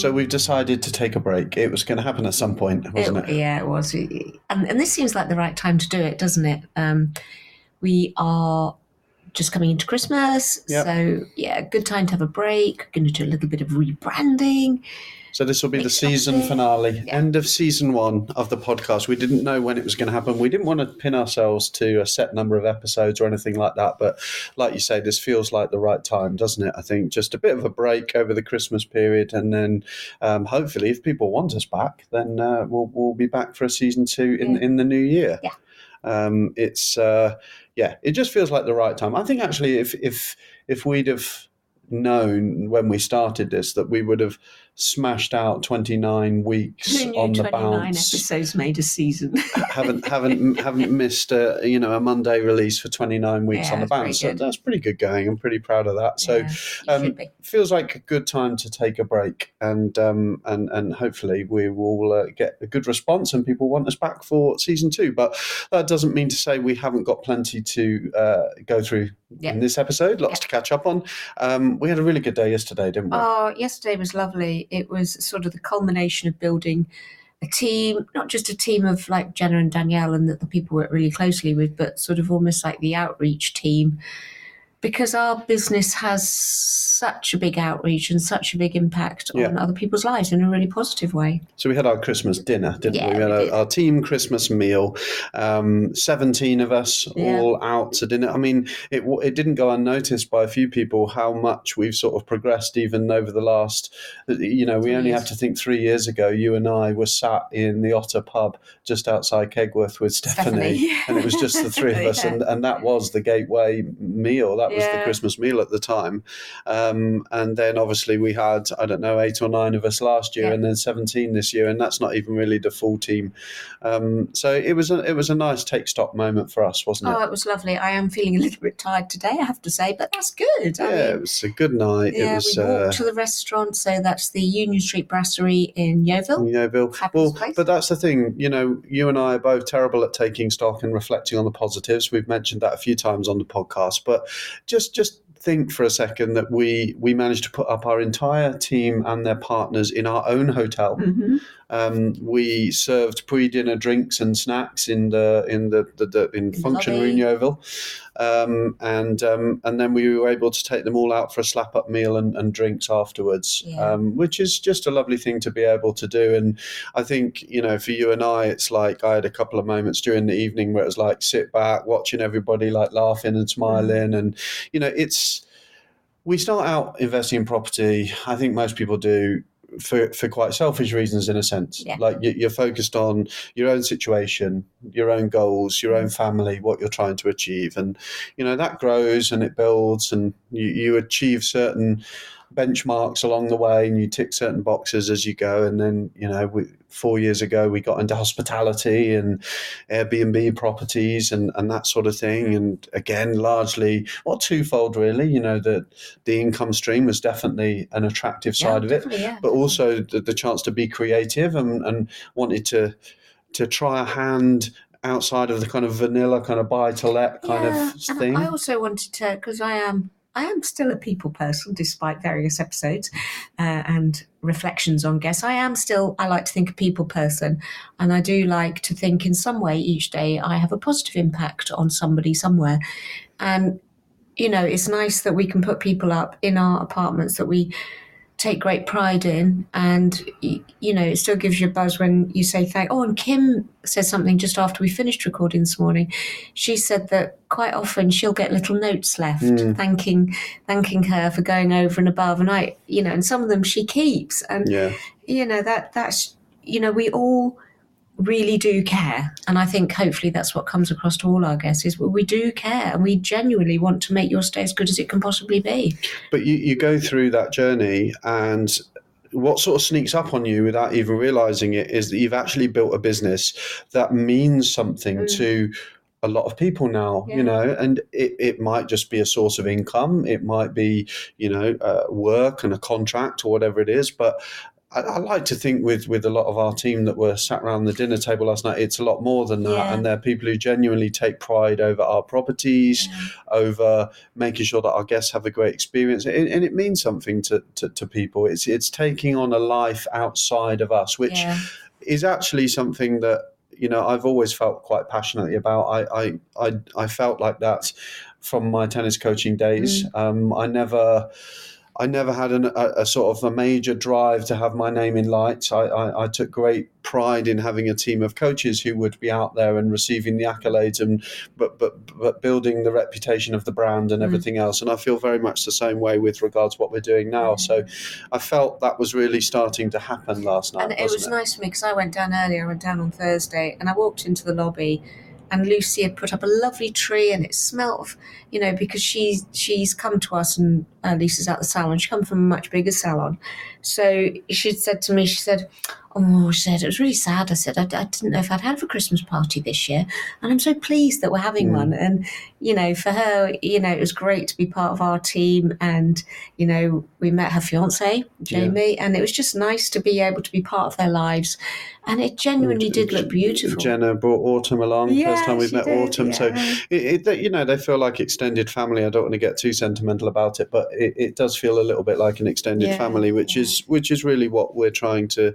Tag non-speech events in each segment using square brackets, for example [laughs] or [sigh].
So we've decided to take a break. It was going to happen at some point, wasn't it? Yeah, it was. And, and this seems like the right time to do it, doesn't it? Um, we are just coming into Christmas. Yep. So, yeah, good time to have a break. Going to do a little bit of rebranding. So this will be the Mix it up a season finale, Yeah. end of season one of the podcast. We didn't know when it was going to happen. We didn't want to pin ourselves to a set number of episodes or anything like that. But like you say, this feels like the right time, doesn't it? I think just a bit of a break over the Christmas period, and then um, hopefully, if people want us back, then uh, we'll we'll be back for a season two in Yeah. in the new year. Yeah. Um, it's uh, yeah, it just feels like the right time. I think actually, if if if we'd have known when we started this that we would have smashed out 29 weeks Who knew on the 29 bounce. episodes made a season? [laughs] haven't haven't [laughs] haven't missed a you know a monday release for 29 weeks Yeah, on the bounce. So that's pretty good going. I'm pretty proud of that. So Yeah, um, feels like a good time to take a break and um, and and hopefully we will uh, get a good response and people want us back for season two. But that doesn't mean to say we haven't got plenty to uh, go through Yeah. in this episode. Lots to catch up on. Um, we had a really good day yesterday didn't we? Oh, yesterday was lovely. It was sort of the culmination of building a team, not just a team of like Jenna and Danielle and the, the people work really closely with, but sort of almost like the outreach team. Because our business has such a big outreach and such a big impact Yeah. on other people's lives in a really positive way. So we had our Christmas dinner, didn't Yeah, we? We had we our, our team Christmas meal. Um, Seventeen of us Yeah. all out to dinner. I mean, it it didn't go unnoticed by a few people how much we've sort of progressed even over the last. You know, we only have to think three years ago. You and I were sat in the Otter pub just outside Kegworth with Stephanie, Stephanie. and it was just the three of [laughs] us, and, and that was the gateway meal. That was the Christmas meal at the time. Um, and then obviously we had I don't know eight or nine of us last year, Yeah. and then seventeen this year, and that's not even really the full team. Um, so it was a it was a nice take stock moment for us, wasn't it? Oh, it was lovely. I am feeling a little bit tired today, I have to say, but that's good. I yeah, mean, it was a good night. yeah, it was. we walked Uh, to the restaurant, so that's the Union Street Brasserie in Yeovil. know, Well, place. but that's the thing. You know, you and I are both terrible at taking stock and reflecting on the positives. We've mentioned that a few times on the podcast, but just just think for a second that we we managed to put up our entire team and their partners in our own hotel. hmm Um, we served pre-dinner drinks and snacks in the in the, the, the in function room Yeovil, um, and um, and then we were able to take them all out for a slap-up meal and, and drinks afterwards, Yeah. um, which is just a lovely thing to be able to do. And I think you know, for you and I, it's like I had a couple of moments during the evening where it was like sit back, watching everybody like laughing and smiling, and you know, it's we start out investing in property. I think most people do for for quite selfish reasons, in a sense. Yeah. Like you- you're focused on your own situation, your own goals, your own family, what you're trying to achieve, and you know that grows and it builds, and you, you achieve certain benchmarks along the way, and you tick certain boxes as you go. And then you know, we, four years ago, we got into hospitality and Airbnb properties and and that sort of thing. And again, largely, well, twofold really. You know, the the income stream was definitely an attractive side of it yeah. but also the, the chance to be creative and, and wanted to to try a hand outside of the kind of vanilla kind of buy to let kind yeah, of and thing. I also wanted to because I am I am still a people person despite various episodes uh, and reflections on guests. I am still I like to think a people person, and I do like to think in some way each day I have a positive impact on somebody somewhere, and you know it's nice that we can put people up in our apartments that we take great pride in and you know it still gives you a buzz when you say thank oh and kim said something just after we finished recording this morning she said that quite often she'll get little notes left Mm. thanking thanking her for going over and above and i you know and some of them she keeps and yeah, you know that that's you know we all really do care and i think hopefully that's what comes across to all our guests is we do care and we genuinely want to make your stay as good as it can possibly be but you, you go through that journey and what sort of sneaks up on you without even realizing it is that you've actually built a business that means something Mm. to a lot of people now Yeah. you know and it, it might just be a source of income it might be you know uh, work and a contract or whatever it is but I, I, like to think with with a lot of our team that were sat around the dinner table last night, it's a lot more than that, Yeah. and they're people who genuinely take pride over our properties, over making sure that our guests have a great experience, and, and it means something to, to to people. It's it's taking on a life outside of us, which yeah. is actually something that you know I've always felt quite passionately about. I I I, I felt like that from my tennis coaching days. Um, I never. I never had an, a, a sort of a major drive to have my name in lights. I, I, I took great pride in having a team of coaches who would be out there and receiving the accolades and but but but building the reputation of the brand and Mm. everything else. And I feel very much the same way with regards to what we're doing now. So I felt that was really starting to happen last night. And it was nice for me because I went down earlier. I went down on Thursday, and I walked into the lobby, and Lucy had put up a lovely tree, and it smelt of, you know, because she's she's come to us, and uh, Lisa's at the salon. She come from a much bigger salon, so she'd said to me, she said, "Oh, she said it was really sad." I said, "I, I didn't know if I'd have a Christmas party this year, and I'm so pleased that we're having Mm. one." And you know, for her, you know, it was great to be part of our team, and you know, we met her fiance Jamie, and it was just nice to be able to be part of their lives, and it genuinely did look beautiful. Jenna brought Autumn along. Yeah, First time we've met did, Autumn. So it, it, you know, they feel like extended family. I don't want to get too sentimental about it, but it, it does feel a little bit like an extended Yeah, family, which yeah. is which is really what we're trying to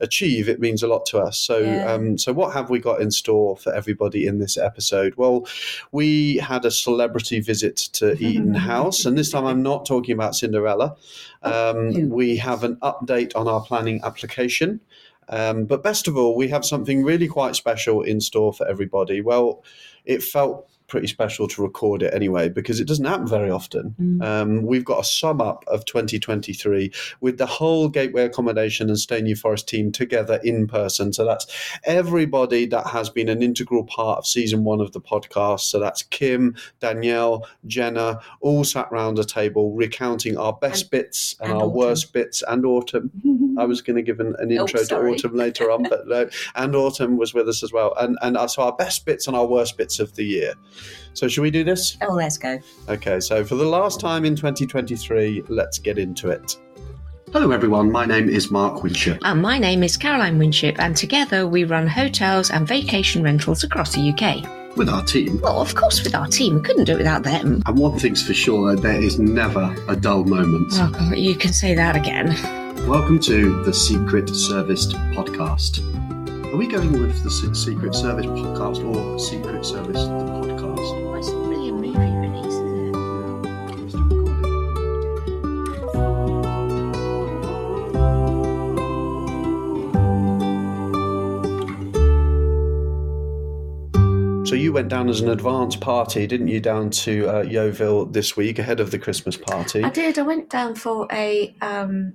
achieve. It means a lot to us. So, Yeah. um, so what have we got in store for everybody in this episode? Well, we had a celebrity visit to [laughs] Eton House, and this time I'm not talking about Cinderella. Um, we have an update on our planning application. Um, but best of all, we have something really quite special in store for everybody. Well, it felt pretty special to record it anyway because it doesn't happen very often. Mm. Um, we've got a sum up of 2023 with the whole Gateway Accommodation and Stay New Forest team together in person. So that's everybody that has been an integral part of season one of the podcast. So that's Kim, Danielle, Jenna, all sat round a table recounting our best And- bits and, and our Autumn. worst bits and autumn. [laughs] I was going to give an, an Oh, intro to. Autumn later on, but no. [laughs] And Autumn was with us as well. And and uh, so our best bits and our worst bits of the year. So should we do this? Oh, let's go. Okay, so for the last time in 2023, let's get into it. Hello, everyone. My name is Mark Winship. And my name is Caroline Winship, and together we run hotels and vacation rentals across the UK. With our team. Well, of course, with our team, we couldn't do it without them. And one thing's for sure, there is never a dull moment. Oh, God, you can say that again. Welcome to the Secret Service podcast. Are we going with the Secret Service podcast or Secret Service went down as an advance party, didn't you, down to uh, Yeovil this week ahead of the Christmas party? I did. I went down for a, um,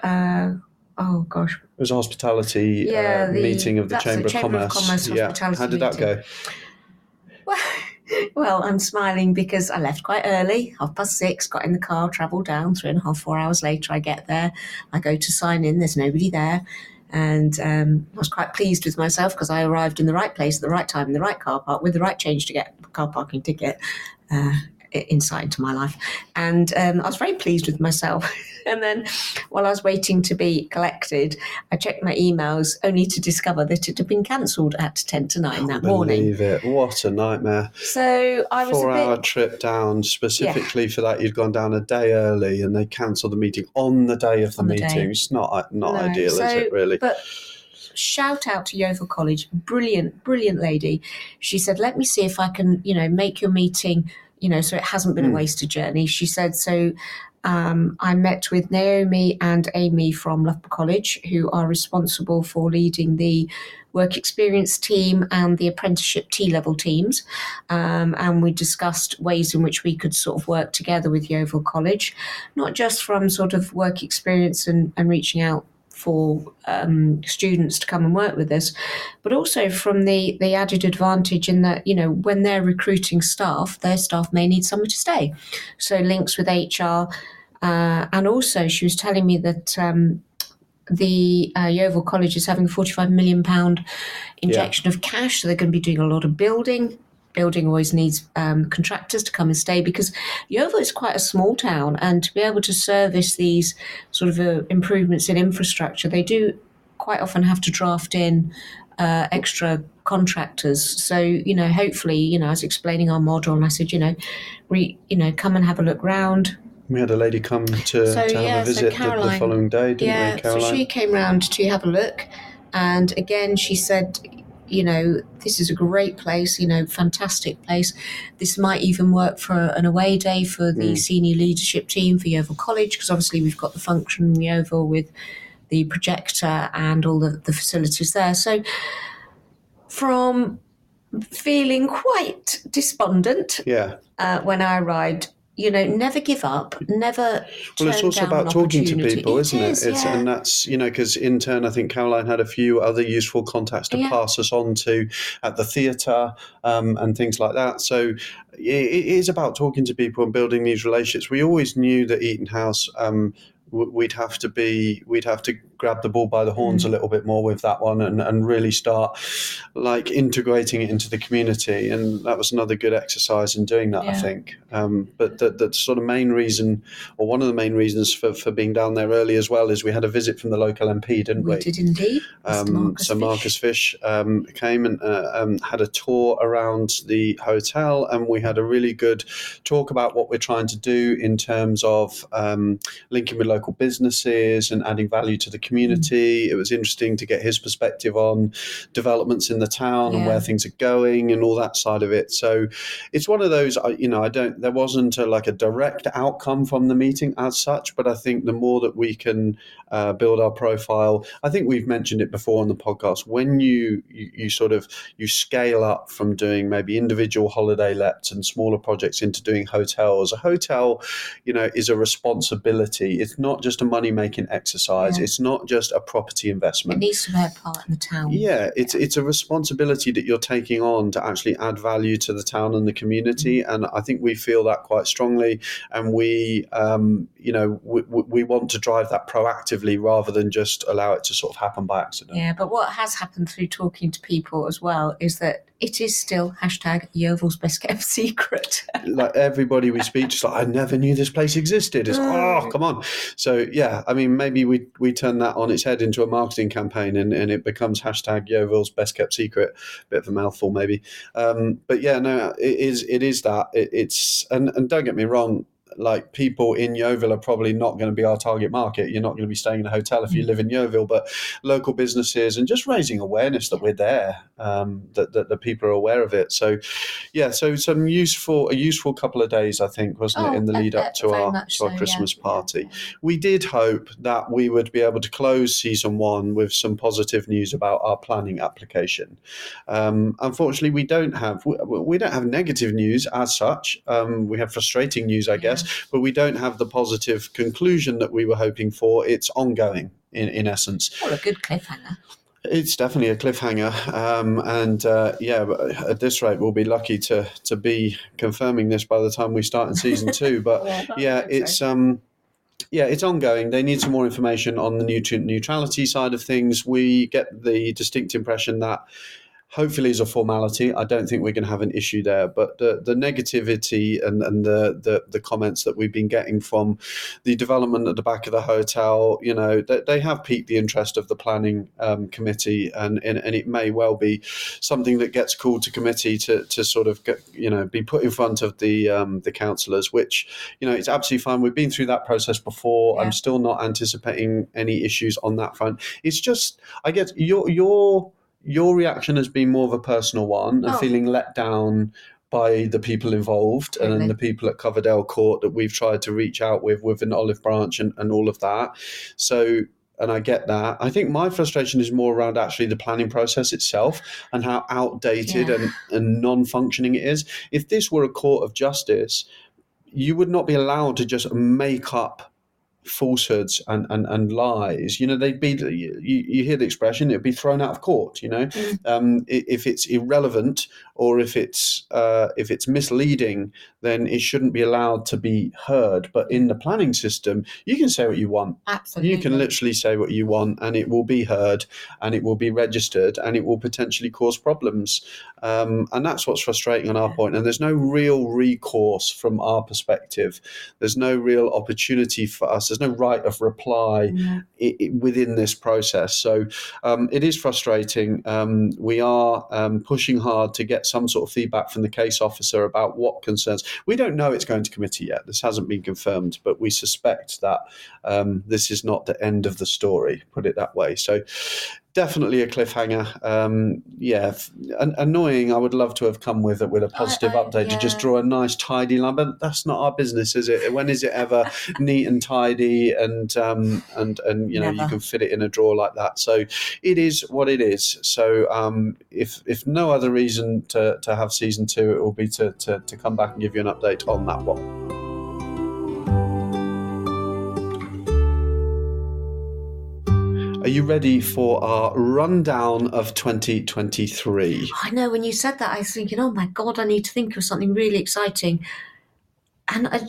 uh, oh gosh, It was a hospitality Yeah, uh, the- meeting of the Chamber, Chamber of of Commerce. Commerce yeah. How did that meeting. go? Well, [laughs] well, I'm smiling because I left quite early, half past six, got in the car, travelled down, three and a half, four hours later, I get there. I go to sign in, there's nobody there. And um, I was quite pleased with myself because I arrived in the right place at the right time in the right car park with the right change to get a car parking ticket. Uh, insight into my life and um, i was very pleased with myself [laughs] and then while i was waiting to be collected i checked my emails only to discover that it had been cancelled at 10 to 9 that morning Believe it. What a nightmare. so I was Four a bit. hour trip down specifically for that. You'd gone down a day early and they cancelled the meeting on the day of the the day. meeting. It's not, not No, ideal, is it, really? But shout out to Yeovil College, brilliant, brilliant lady. She said, "Let me see if I can, you know, make your meeting, you know, so it hasn't been Mm. a wasted journey." She said, "So." Um, I met with Naomi and Amy from Loughborough College, who are responsible for leading the work experience team and the apprenticeship T level teams. Um, and we discussed ways in which we could sort of work together with Yeovil College, not just from sort of work experience and, and reaching out for um, students to come and work with us, but also from the the added advantage in that you know when they're recruiting staff, their staff may need somewhere to stay. So links with HR, uh, and also she was telling me that. Um, the uh, Yeovil College is having a 45 million pound injection of cash, so they're going to be doing a lot of building building always needs um, contractors to come and stay because Yeovil is quite a small town, and to be able to service these sort of uh, improvements in infrastructure, they do quite often have to draft in uh, extra contractors. So you know, hopefully, you know, I was explaining our model, and I said, you know, re, you know, come and have a look round. We had a lady come to, So, to have yeah, a so visit the, the following day, didn't yeah, we, Caroline? so she came round to have a look, and again, she said, you know, this is a great place, you know, fantastic place. This might even work for an away day for the Mm. senior leadership team for Yeovil College, because obviously we've got the function in Yeovil with the projector and all the, the facilities there. So, from feeling quite despondent yeah. uh, when I arrived, you know, never give up, never. Well, it's also about talking to people, isn't it? is, It's, yeah. And that's, you know, because in turn, I think Caroline had a few other useful contacts to Yeah. pass us on to at the theatre um, and things like that. So it, it is about talking to people and building these relationships. We always knew that Eton House. Um, We'd have to be, we'd have to grab the bull by the horns Mm. a little bit more with that one, and, and really start like integrating it into the community. And that was another good exercise in doing that, I think. Um, but the, the sort of main reason or one of the main reasons for, for being down there early as well is we had a visit from the local MP, didn't we? We did indeed. Um, Marcus so Fysh. Marcus Fysh um, came and uh, um, had a tour around the hotel, and we had a really good talk about what we're trying to do in terms of um, linking with local businesses and adding value to the community. It was interesting to get his perspective on developments in the town and where things are going and all that side of it. So it's one of those, you know, I don't. There wasn't a, like a direct outcome from the meeting as such, but I think the more that we can uh, build our profile, I think we've mentioned it before on the podcast. When you, you you sort of you scale up from doing maybe individual holiday lets and smaller projects into doing hotels. A hotel, you know, is a responsibility. It's not just a money making exercise. Yeah. It's not just a property investment. It needs to play a part in the town. Yeah, it's it's a responsibility that you're taking on to actually add value to the town and the community, and I think we feel that quite strongly, and we, um, you know, we we want to drive that proactively rather than just allow it to sort of happen by accident. Yeah, but what has happened through talking to people as well is that it is still hashtag Yeovil's best kept [laughs] secret. Like everybody we speak, just like I never knew this place existed. It's oh, come on. So yeah, I mean, maybe we we turn that on its head into a marketing campaign, and, and it becomes hashtag Yeovil's best kept secret. Bit of a mouthful, maybe. Um, but yeah, no, it is it is that it, it's and and don't get me wrong. Like people in Yeovil are probably not going to be our target market. You're not going to be staying in a hotel if you Mm. live in Yeovil, but local businesses and just raising awareness that we're there, um, that, that the people are aware of it. So, yeah, so some useful a useful couple of days, I think, wasn't it, in the lead up to our to so. Christmas Yeah. party we did hope that we would be able to close season one with some positive news about our planning application. Um, unfortunately, we don't have we, we don't have negative news as such. Um, we have frustrating news, I guess, but we don't have the positive conclusion that we were hoping for. It's ongoing. In, in essence, What a good cliffhanger. it's definitely a cliffhanger, um, and uh, yeah, at this rate, we'll be lucky to to be confirming this by the time we start in season [laughs] two. But yeah, it's um, yeah, it's ongoing. They need some more information on the nutrient neutrality side of things. We get the distinct impression that hopefully is a formality. I don't think we're going to have an issue there. But the, the negativity and, and the, the, the comments that we've been getting from the development at the back of the hotel, you know, they, they have piqued the interest of the planning um, committee, and, and and it may well be something that gets called to committee to, to sort of get, you know be put in front of the um, the councillors, which you know it's absolutely fine. We've been through that process before. Yeah. I'm still not anticipating any issues on that front. It's just I guess your your your reaction has been more of a personal one and Oh. feeling let down by the people involved Totally. and the people at Coverdale Court that we've tried to reach out with with an olive branch and, and all of that. So and I get that. I think my frustration is more around actually the planning process itself and how outdated Yeah. and, and non functioning it is. If this were a court of justice, you would not be allowed to just make up falsehoods and, and, and lies, you know, they'd be, you, you hear the expression, it'd be thrown out of court, you know, Mm. um, if it's irrelevant or if it's, uh, if it's misleading, then it shouldn't be allowed to be heard. But in the planning system, you can say what you want. Absolutely. You can literally say what you want and it will be heard and it will be registered and it will potentially cause problems. Um, and that's what's frustrating on our point. And there's no real recourse from our perspective. There's no real opportunity for us. There's no right of reply i within this process. So um, it is frustrating. Um, we are um, pushing hard to get some sort of feedback from the case officer about what concerns. We don't know it's going to committee yet. This hasn't been confirmed, but we suspect that um, this is not the end of the story, put it that way. So definitely a cliffhanger. Um, yeah, an- annoying. I would love to have come with it with a positive I- update to just draw a nice tidy line, but that's not our business, is it? When is it ever [laughs] neat and tidy and um, and and you know you can fit it in a drawer like that? So it is what it is. So um, if if no other reason to, to have season two, it will be to, to to come back and give you an update on that one. You ready for our rundown of 2023? I know when you said that, I was thinking, oh my God, I need to think of something really exciting. And I,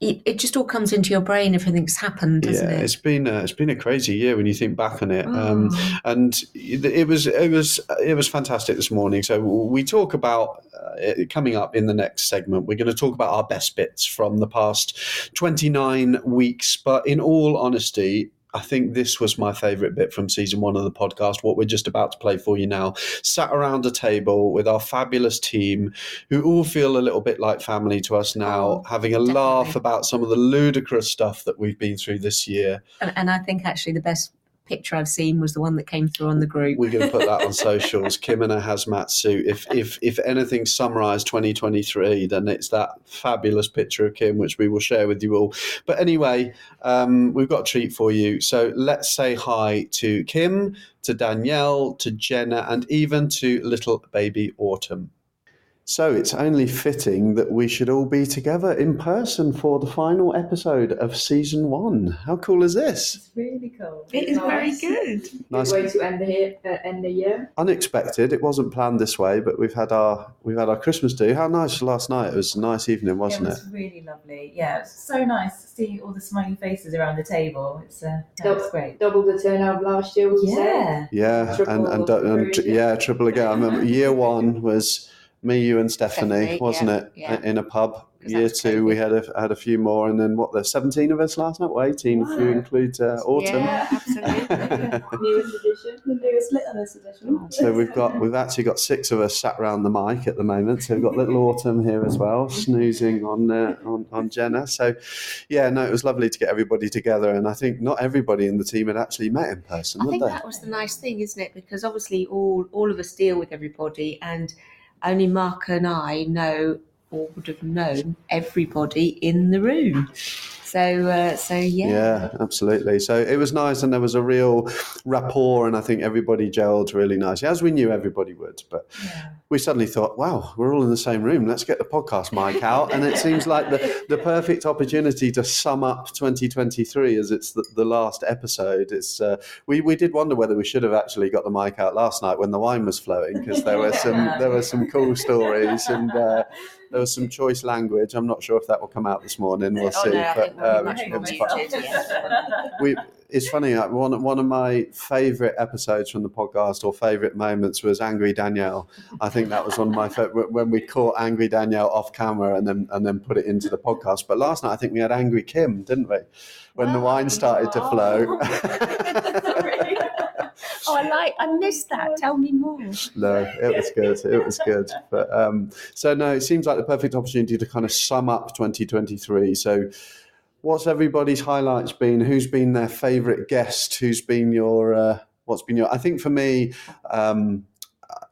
it, it just all comes into your brain, everything's happened, yeah, it? it's been a, it's been a crazy year when you think back on it. Um, Oh. and it it was it was it was fantastic this morning. So we talk about uh, coming up in the next segment. We're going to talk about our best bits from the past twenty nine weeks. But in all honesty. I think this was my favourite bit from season one of the podcast. What we're just about to play for you now. Sat around a table with our fabulous team, who all feel a little bit like family to us now, Oh, having a laugh about some of the ludicrous stuff that we've been through this year. And, and I think actually the best picture I've seen was the one that came through on the group. We're going to put that on [laughs] socials. Kim in a hazmat suit. If if if anything summarised 2023, then it's that fabulous picture of Kim, which we will share with you all. But anyway, um, we've got a treat for you. So let's say hi to Kim, to Danielle, to Jenna, and even to little baby Autumn. So it's only fitting that we should all be together in person for the final episode of season one. How cool is this? It's really cool. It is very good. Nice. Good way to end the year. Uh, end the year. unexpected. It wasn't planned this way, but we've had our we've had our Christmas do. How nice last night? It was a nice evening, wasn't it it? was really lovely. Yeah, it's so nice to see all the smiling faces around the table. It's uh, no, it's great. double the turnout of last year, would you say? Yeah. Yeah, Triple and and, and, three, yeah, triple again. I remember year [laughs] one was me, you, and Stephanie, Stephanie, wasn't yeah, it? yeah. In a pub. that Year was two, we had a had a few more, and then what? There's seventeen of us last night. Well, eighteen if you include uh, autumn. Yeah, absolutely. [laughs] Newest edition. The newest littlest edition. So we've got we've actually got six of us sat around the mic at the moment. So we've got little Autumn here as well, [laughs] snoozing on uh, on on Jenna. So yeah, no, it was lovely to get everybody together, and I think not everybody in the team had actually met in person, I think they? that was the nice thing, isn't it? Because obviously all all of us deal with everybody, and only Mark and I know or would have known everybody in the room. So uh, so yeah. Yeah, absolutely. So it was nice, and there was a real rapport, and I think everybody gelled really nicely, as we knew everybody would. But Yeah. we suddenly thought, wow, we're all in the same room. Let's get the podcast mic out. And it seems like the, the perfect opportunity to sum up 2023 as it's the, the last episode. It's uh, we, we did wonder whether we should have actually got the mic out last night when the wine was flowing because there were some [laughs] there were some cool stories and uh, there was some choice language. I'm not sure if that will come out this morning. We'll Oh, see. no, I but think we'll um, it more was muted. fun yeah. we it's funny one, one of my favorite episodes from the podcast or favorite moments was angry danielle i think that was one of my favorite when we caught angry danielle off camera and then and then put it into the podcast but last night i think we had angry kim didn't we when the wine started to flow Sorry. [laughs] [laughs] Oh, I like. I missed that. Tell me more. no it was good it was good [laughs] but um so no it seems like the perfect opportunity to kind of sum up 2023 so what's everybody's highlights been who's been their favorite guest who's been your uh, what's been your i think for me um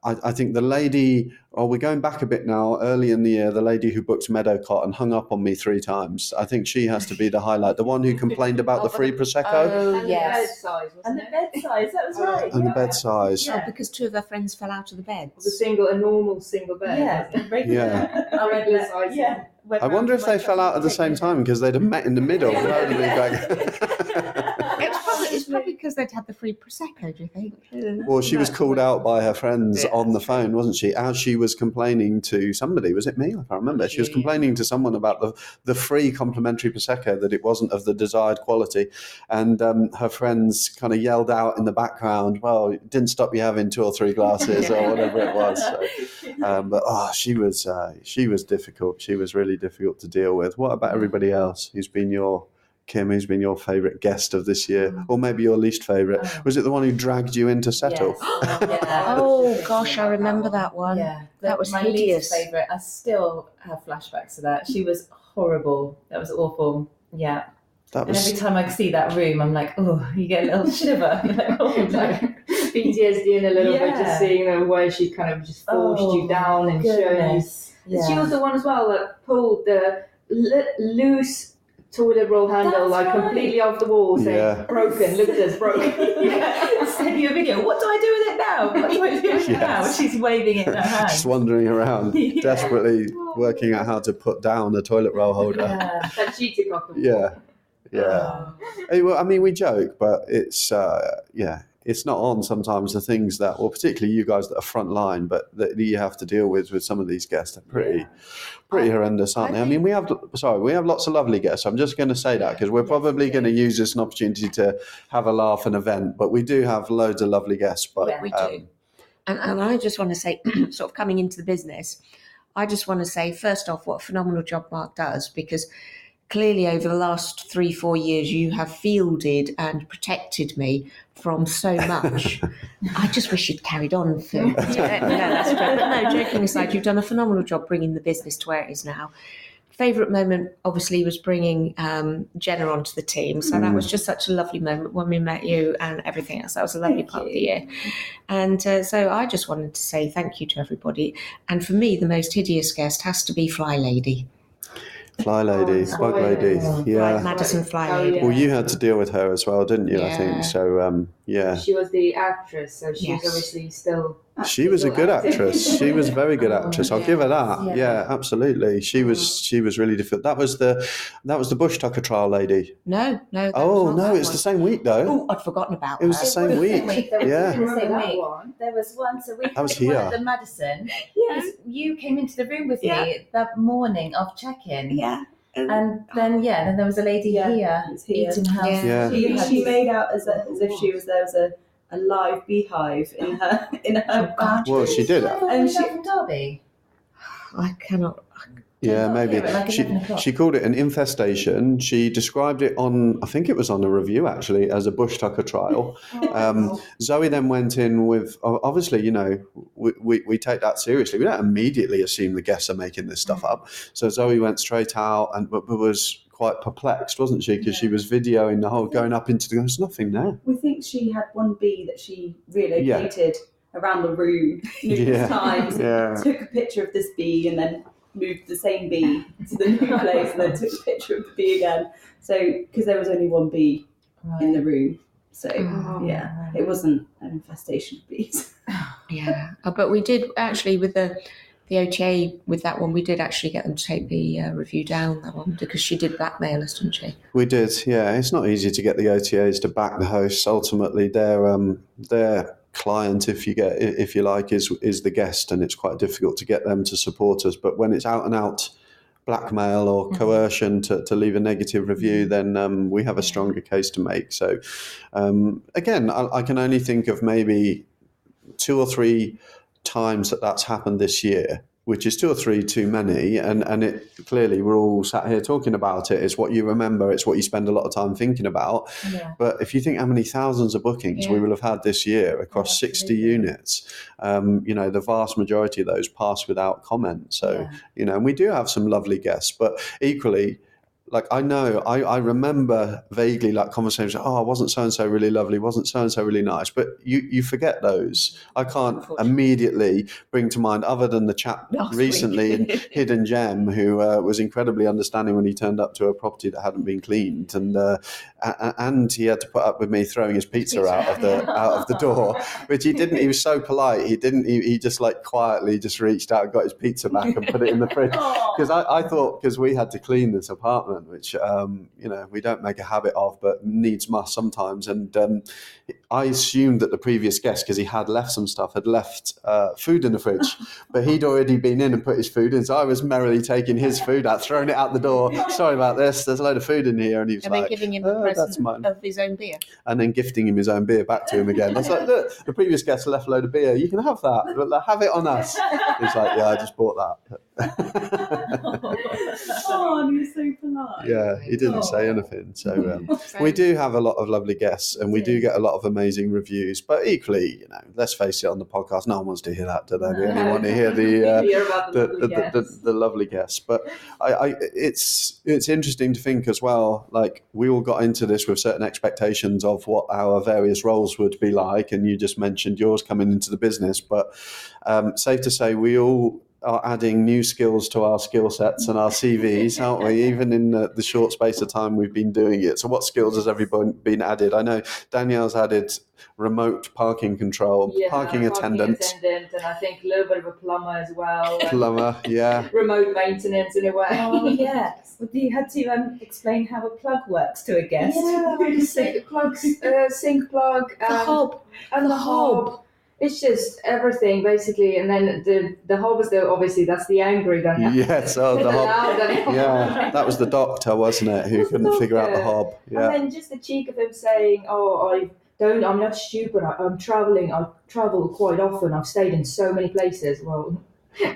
I, I think the lady, oh, we're going back a bit now. Early in the year, the lady who booked Meadowcott and hung up on me three times. I think she has to be the highlight. The one who complained about the free prosecco Oh, oh And yes. the bed size, And wasn't the it? bed size, that was Oh, right. and the bed size. Oh, because two of our friends fell out of the bed. The single, a normal single bed. Yeah, wasn't it? the regular, Yeah. [laughs] our Regular regular size. Yeah, went I wonder if they fell out at the same time because they'd have met in the middle. [laughs] [laughs] probably back- It's probably, it's probably because they'd had the free prosecco. Do you think? well, she was called out by her friends Yeah. on the phone, wasn't she? As she was complaining to somebody, was it me? I can't remember. She was complaining to someone about the, the free complimentary prosecco that it wasn't of the desired quality, and um, her friends kind of yelled out in the background, "Well, it didn't stop you having two or three glasses or whatever it was." So, [laughs] um, but oh, she was uh, she was difficult. She was really difficult to deal with. What about everybody else? Who's been your Kim? Who's been your favourite guest of this year, mm. or maybe your least favourite? Oh. Was it the one who dragged you into Settle? Yes. Oh, [laughs] yeah. [laughs] Oh gosh, I remember that one. Yeah, That was my hideous. least favorite. I still have flashbacks to that. She was horrible. That was awful. Yeah, That was... and every time I see that room, I'm like, oh, you get a little [laughs] shiver. You're like, oh no. PTSD in a little bit, Yeah. just seeing them where she kind of just forced Oh, you down and showing you. Goodness. She was the one as well that pulled the li- loose toilet roll handle That's like right. completely off the wall, saying Yeah. broken. Look at this, broken. [laughs] yeah. Send you a video. What do I do with it now? What do I do with it now? Yes. She's waving it in her hand. just wandering around, [laughs] Yeah. desperately working out how to put down a toilet roll holder. Yeah. that she took off the wall. Yeah, yeah. Oh. Eh, well, I mean, we joke, but it's uh, yeah, it's not on sometimes the things that, well, particularly you guys that are front line, but that you have to deal with with some of these guests. They're pretty, Yeah. Pretty horrendous, aren't I they? I mean, we have sorry, we have lots of lovely guests. I'm just going to say that because we're probably going to use this an opportunity to have a laugh and event, but we do have loads of lovely guests. But Yeah. We do. um, And, and I just want to say, [clears throat] sort of coming into the business, I just want to say, first off, what a phenomenal job Mark does because clearly over the last three, four years, you have fielded and protected me from so much. [laughs] I just wish you'd carried on, Phil. [laughs] no, that's great. But [laughs] no, joking aside, you've done a phenomenal job bringing the business to where it is now. Favourite moment, obviously, was bringing um, Jenna onto the team. So that was just such a lovely moment when we met you and everything else. That was a lovely Thank part of the year. And uh, so I just wanted to say thank you to everybody. And for me, the most hideous guest has to be Fly Lady. Fly Lady, Oh, Bug Fly Lady, Lady. yeah. Right, Madison Fly Oh, Lady. yeah. Well, you had to deal with her as well, didn't you? I think so. Um, yeah, She was the actress, so she's Yes. obviously still. She was a good actress. She was a very good actress. I'll yeah. give her that. Yeah. Yeah. absolutely. She was. She was really difficult. That was the. That was the Bush Tucker trial lady. No, no. Oh no, that it's one. the same week though. Oh, I'd forgotten about It was her. the same week. same week. There was Yeah. in the same week. one? There was one, so we That was had one here. at the Madison. Yeah. You came into the room with Yeah. me that morning of check-in. Yeah. And then, yeah, then there was a lady Yeah, here here. Eton House. Yeah. Yeah. She, had she made out as, a, as if she was there as a, a live beehive in her [laughs] in her Oh, bathroom. Well, she did. Oh, And she- that from Derby? I cannot. Yeah, maybe. hear like she she called it an infestation. She described it on, I think it was on a review actually, as a bush tucker trial. Um, Zoe then went in with, obviously, you know, we, we, we take that seriously. We don't immediately assume the guests are making this stuff up. So Zoe went straight out and but, but was quite perplexed, wasn't she? Because she was videoing the whole going up into the, there's nothing there. We think she had one bee that she relocated around the room numerous Yeah. times. [laughs] Yeah. Took a picture of this bee and then moved the same bee to the new [laughs] place and then took a picture of the bee again. So because there was only one bee in the room, so Oh. yeah, it wasn't an infestation of bees. [laughs] Yeah, Uh, but we did actually with the the OTA with that one. We did actually get them to take the uh, review down that one because she did blackmail us, didn't she? We did, yeah. It's not easy to get the OTAs to back the hosts. Ultimately, their um, their client, if you get if you like, is is the guest, and it's quite difficult to get them to support us. But when it's out and out blackmail or Mhm. coercion to, to leave a negative review, then um, we have a stronger case to make. So, um, again, I, I can only think of maybe two or three times that that's happened this year, which is two or three too many. And, and it clearly we're all sat here talking about it. It's what you remember, it's what you spend a lot of time thinking about. Yeah. But if you think how many thousands of bookings we will have had this year across 60 Absolutely. units, um, you know, the vast majority of those pass without comment. So, Yeah. you know, and we do have some lovely guests, but equally, like I know, I, I remember vaguely like conversations. Oh, I wasn't so and so really lovely? Wasn't so and so really nice? But you you forget those. I can't immediately bring to mind, other than the chap [laughs] Last recently in. [laughs] Hidden Gem, who uh, was incredibly understanding when he turned up to a property that hadn't been cleaned, and uh, and he had to put up with me throwing his pizza Pizza. out of the out of the door, [laughs] which he didn't. He was so polite. He didn't. He, he just like quietly just reached out and got his pizza back and put it in the fridge because I, I thought because we had to clean this apartment, which um, you know we don't make a habit of, but needs must sometimes. And um, I assumed that the previous guest, because he had left some stuff, had left uh, food in the fridge, [laughs] but he'd already been in and put his food in. So I was merrily taking his food out, throwing it out the door. [laughs] Sorry about this. There's a load of food in here, and he was And then like, giving him "Oh, that's present mine." of his own beer. and then gifting him his own beer back to him again. I was like, look, the previous guest left a load of beer. You can have that. But like, have it on us. He's like, yeah, I just bought that. [laughs] oh, was so polite. Yeah, he didn't say Oh. anything. So um, [laughs] we do have a lot of lovely guests, and we do get a lot of amazing reviews. But equally, you know, let's face it, on the podcast, no one wants to hear that, do they? They only want to hear [laughs] the. Uh, the, the, lovely the, the, the lovely guests. But I, I, it's it's interesting to think as well. Like we all got into this with certain expectations of what our various roles would be like, and you just mentioned yours coming into the business. But um, safe to say, we all are adding new skills to our skill sets and our CVs, aren't we? Even in the, the short space of time we've been doing it. So, what skills has everyone been added? I know Danielle's added remote parking control, Yeah, parking attendant, attendant, and I think a little bit of a plumber as well. plumber, yeah. [laughs] remote maintenance in a way. Oh yes. Well, you had to um, explain how a plug works to a guest. Yeah, like a sink, plugs, uh, sink plug, The um, hob. and the, the hob. hob. It's just everything basically, and then the the hob is the obviously that's the angry then. Yes, oh, the hob. [laughs] Yeah, that was the doctor, wasn't it, who couldn't figure out the hob? And then just the cheek of him saying, "Oh, I don't. I'm not stupid. I, I'm traveling. I travel quite often. I've stayed in so many places." Well,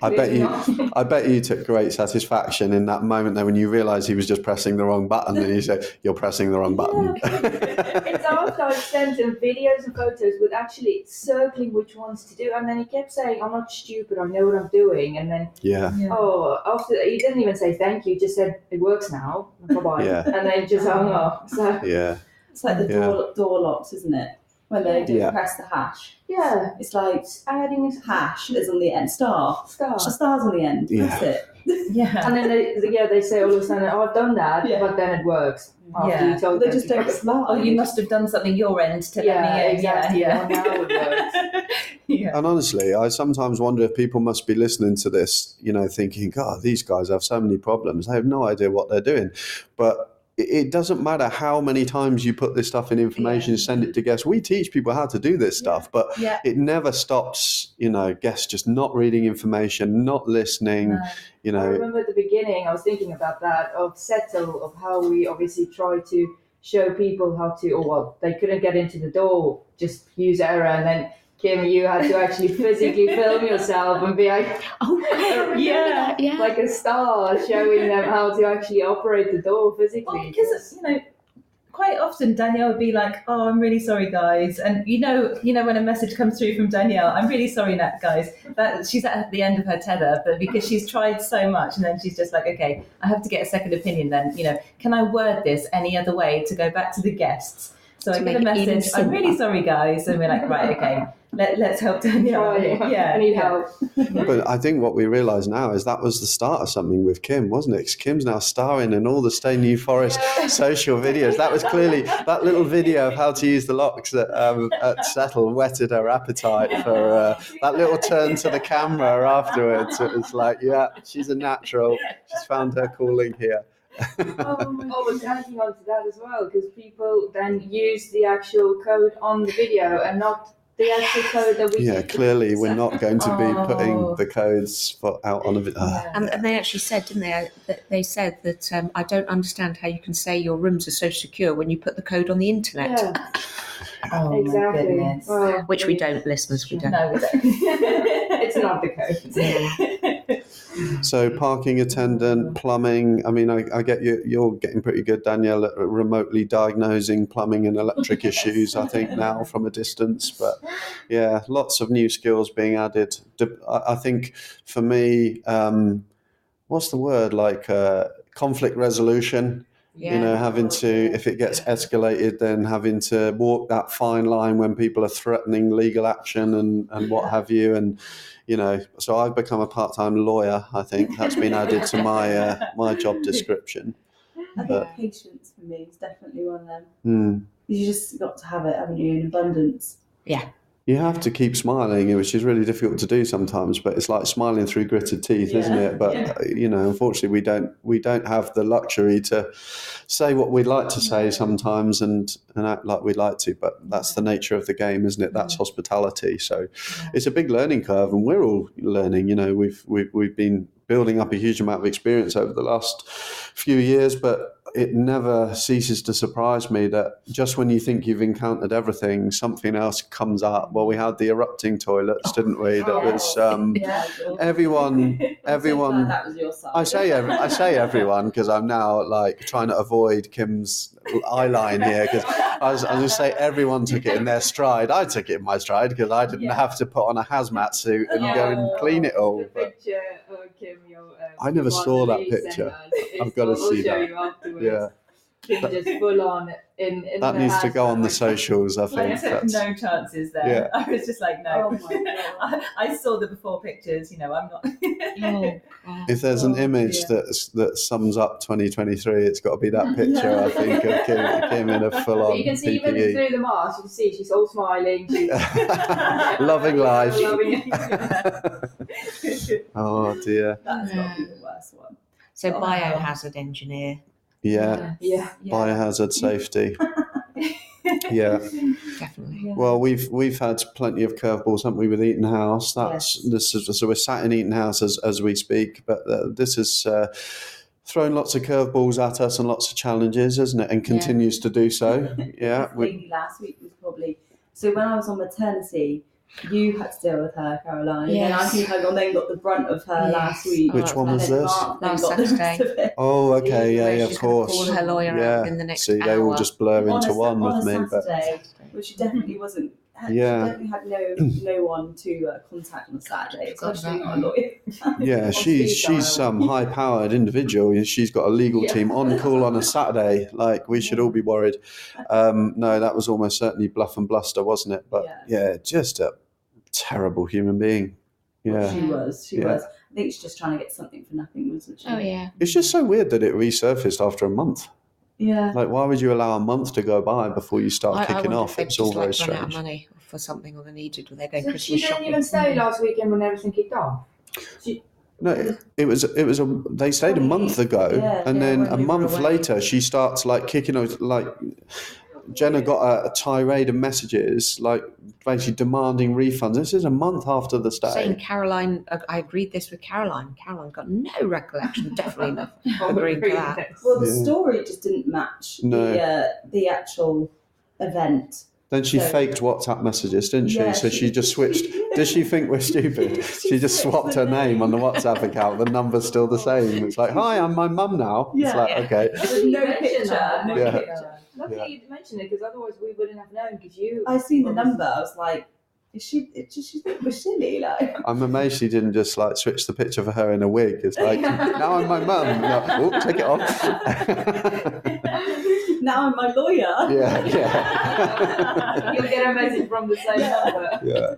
I bet you. on. I bet you took great satisfaction in that moment there when you realised he was just pressing the wrong button, and you said, "You're pressing the wrong button." [laughs] it's after I sent him videos and photos with actually circling which ones to do, and then he kept saying, "I'm not stupid. I know what I'm doing." And then, yeah, oh, after he didn't even say thank you. He just said, "It works now. Bye bye." Yeah. And then just hung up. So yeah, It's like the Yeah. door, door locks, isn't it? When they do Yeah. press the hash. yeah, It's like adding a hash is on the end, star. star. A star's on the end. Yeah. That's it. [laughs] Yeah. And then they, yeah, they say all of a sudden, "Oh, I've done that," Yeah. but then it works. After Yeah. you told They them just don't try. slide. Oh, you must have done something your end to Yeah, let me in. exactly. Yeah, Well, yeah. [laughs] yeah. And honestly, I sometimes wonder if people must be listening to this, you know, thinking, God, these guys have so many problems. They have no idea what they're doing. But it- doesn't matter how many times you put this stuff in information, Yeah. send it to guests. We teach people how to do this stuff, but Yeah. it never stops, you know, guests just not reading information, not listening, No. you I know. remember at the beginning, I was thinking about that of Settle of how we obviously try to show people how to, or well, they couldn't get into the door, just use error, and then Kim, you had to actually [laughs] physically film yourself and be like, Oh, [laughs] Yeah. yeah. like a star, showing them how to actually operate the door physically. Well, because you know, quite often Danielle would be like, "Oh, I'm really sorry, guys," and you know, you know, when a message comes through from Danielle, "I'm really sorry, Nat, guys," that she's at the end of her tether, but because she's tried so much, and then she's just like, "Okay, I have to get a second opinion." Then, you know, can I word this any other way to go back to the guests? So To I get a make it even message. I'm really sorry, guys, and we're like, "Right, [laughs] okay, let, let's help Danielle." Try, Yeah, I need help. [laughs] But I think what we realise now is that was the start of something with Kim, wasn't it? 'Cause Kim's now starring in all the Stay New Forest [laughs] social videos. That was clearly that little video of how to use the locks at, um, at Settle whetted her appetite for uh, that little turn to the camera afterwards. It was like, yeah, she's a natural. She's found her calling here. Oh, but on to that as well, because people then use the actual code on the video and not the actual code that we Yeah, clearly we're not going to be [laughs] Oh. putting the codes for, out on a video. Yeah. And, and they actually said, didn't they? That they said that um, I don't understand how you can say your rooms are so secure when you put the code on the internet. Yeah, [laughs] Oh my exactly. goodness. Well, Which we don't, listeners. We don't. No, we don't. [laughs] it's not the code. So parking attendant, plumbing. I mean, I, I get you. You're getting pretty good, Danielle, at remotely diagnosing plumbing and electric [laughs] issues. I think now from a distance, but yeah, lots of new skills being added. I I think for me, um, what's the word like uh, conflict resolution? Yeah. You know, having to, if it gets escalated, then having to walk that fine line when people are threatening legal action and, and what have you. And, you know, so I've become a part time lawyer, I think. That's been added to my uh, my job description. I think But- patience for me is definitely one of them. Hmm. You just got to have it, haven't you, in abundance. You have to keep smiling, which is really difficult to do sometimes. But it's like smiling through gritted teeth, isn't it? But Yeah. uh, you know, unfortunately, we don't we don't have the luxury to say what we'd like to say sometimes and and act like we'd like to. But that's the nature of the game, isn't it? That's hospitality. So it's a big learning curve, and we're all learning. You know, we've we've we've been building up a huge amount of experience over the last few years, but it never ceases to surprise me that just when you think you've encountered everything, something else comes up. Well, we had the erupting toilets, didn't we? That was um, [laughs] Yeah. everyone. [laughs] Everyone. that was your side. I say every, I say everyone because I'm now like trying to avoid Kim's eye line here because I was, I was going to say everyone took it in their stride. I took it in my stride because I didn't Yeah. have to put on a hazmat suit and go and clean it all. The picture of Kim, I never saw that picture. us, [laughs] I've gotta see that. Yeah, Kim just full on in, in that needs to go on the socials. I I think took that's no chances there. Yeah. [laughs] I was just like, no. Oh my [laughs] God. I, I saw the before pictures. You know, I'm not. Oh, mm, God. Mm, if there's an Oh, image yeah. that's, that sums up 2023, it's got to be that picture. I think of Kim, Kim in a full on you can see even through the mask, you can see she's all smiling. She's Loving life. Loving oh dear. [laughs] That's got to be the worst one. So Oh, biohazard engineer, Yeah. yeah. Biohazard safety. [laughs] yeah. definitely. Well, we've we've had plenty of curveballs, haven't we, with Eton House? That's Yes. this is so we're sat in Eton House as as we speak, but uh, this has uh, thrown lots of curveballs at us and lots of challenges, isn't it? And continues to do so. [laughs] Yeah. This We, lady last week was probably so when I was on maternity, you had to deal with her, Caroline, and then I think I got, then got the brunt of her Yes. last week. Which one and was this? Last got Saturday. oh, okay, yeah, Where yeah, of course. Call her lawyer yeah. out in the next See, they hour. all just blur on into a, one on with a me, but Saturday, which she definitely wasn't. Had, Yeah. She definitely had no [clears throat] no one to uh, contact on a Saturday, especially not a lawyer. Yeah, [laughs] On she's she's some high powered individual. She's got a legal Yeah. team on call on a Saturday. Like we should all be worried. Um, no, that was almost certainly bluff and bluster, wasn't it? But yeah, just a terrible human being. Yeah, She was. She Yeah. was. I think she's just trying to get something for nothing, wasn't she? Oh yeah. it's just so weird that it resurfaced after a month. Yeah. Like, why would you allow a month to go by before you start I, I kicking wonder off? if they've It's all just very like run out of strange. money for something or they needed, or they're going So Christmas she didn't shopping. even stay last weekend when everything kicked off. No, it- it was it was a they stayed a month ago, Yeah, and yeah, then a month later she starts like kicking out like Jenna got a, a tirade of messages like basically demanding refunds. This is a month after the stay. Saying. Caroline, uh, I agreed this with Caroline. Caroline got no recollection, definitely not [laughs] agreeing to that. Well, the Yeah. story just didn't match No. the uh, the actual event. Then she So- faked WhatsApp messages, didn't she? Yeah, so she, she- just switched. Does she think we're stupid? [laughs] She just swapped her name on the. WhatsApp account. The number's still the same. It's like, hi, I'm my mum now. It's like, Yeah. okay. There's no picture, no Yeah. picture. Luckily Yeah. you mentioned it because otherwise we wouldn't have known because you. I seen the number. I was like, is she? Is she, she think we're silly? Like, I'm amazed she didn't just like switch the picture for her in a wig. It's like, now I'm my mum. Like, oh, take it off. [laughs] now I'm my lawyer. yeah, yeah. [laughs] You'll get a message from the same number. yeah.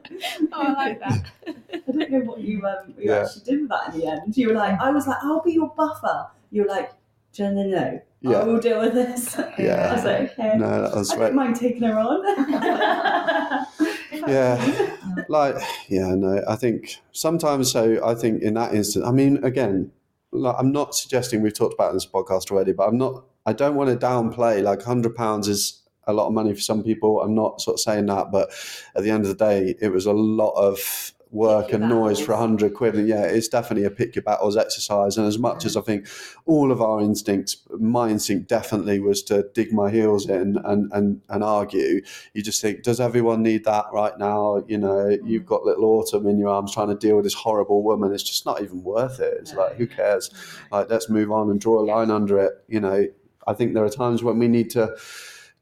Oh, I like that. I don't know what you um you Yeah. actually did with that in the end. You were like, I was like, I'll be your buffer. You were like, Jenna, no, I Yeah. Oh, will deal with this. [laughs] I Yeah. was like, okay. No, that was I right. don't mind taking her on. [laughs] Yeah. Like, yeah, no, I think sometimes so. I think in that instance, I mean, again, like, I'm not suggesting we've talked about this podcast already, but I'm not, I don't want to downplay like £100 is a lot of money for some people. I'm not sort of saying that, but at the end of the day, it was a lot of work and noise for a hundred quid. And yeah, it's definitely a pick your battles exercise. And as much as I think all of our instincts, my instinct definitely was to dig my heels in and, and, and argue. You just think, does everyone need that right now? You know, you've got little Autumn in your arms trying to deal with this horrible woman. It's just not even worth it. It's like, who cares? Like, let's move on and draw a line under it. You know, I think there are times when we need to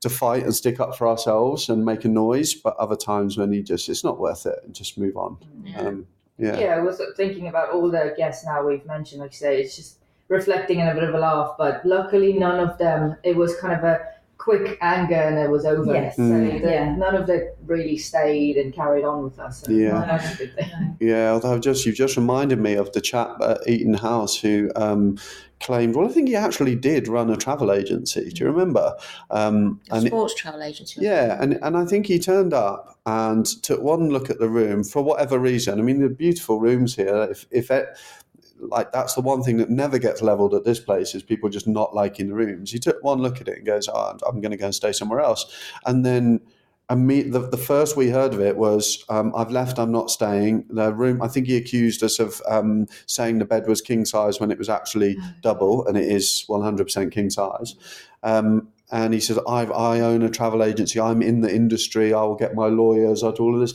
to fight and stick up for ourselves and make a noise, but other times when you just it's not worth it and just move on. Um, yeah. Yeah, I was thinking about all the guests now we've mentioned. Like you say, it's just reflecting and a bit of a laugh. But luckily, none of them. It was kind of a quick anger and it was over. Yes. So Mm. the- Yeah. none of them really stayed and carried on with us. So Yeah. good. Yeah, although I've just you've just reminded me of the chap at Eton House who um, claimed. Well, I think he actually did run a travel agency. Do you remember? Um, A and sports travel agency. yeah, and and I think he turned up and took one look at the room for whatever reason. I mean, the beautiful rooms here. If if it, like that's the one thing that never gets leveled at this place is people just not liking the rooms. He took one look at it and goes, "Oh, I'm, I'm going to go and stay somewhere else," and then. And me, the, the first we heard of it was, um, I've left, I'm not staying. The room, I think he accused us of um, saying the bed was king size when it was actually double, and it is 100% king size. Um, and he says, I, I own a travel agency. I'm in the industry. I will get my lawyers. I'll do all of this.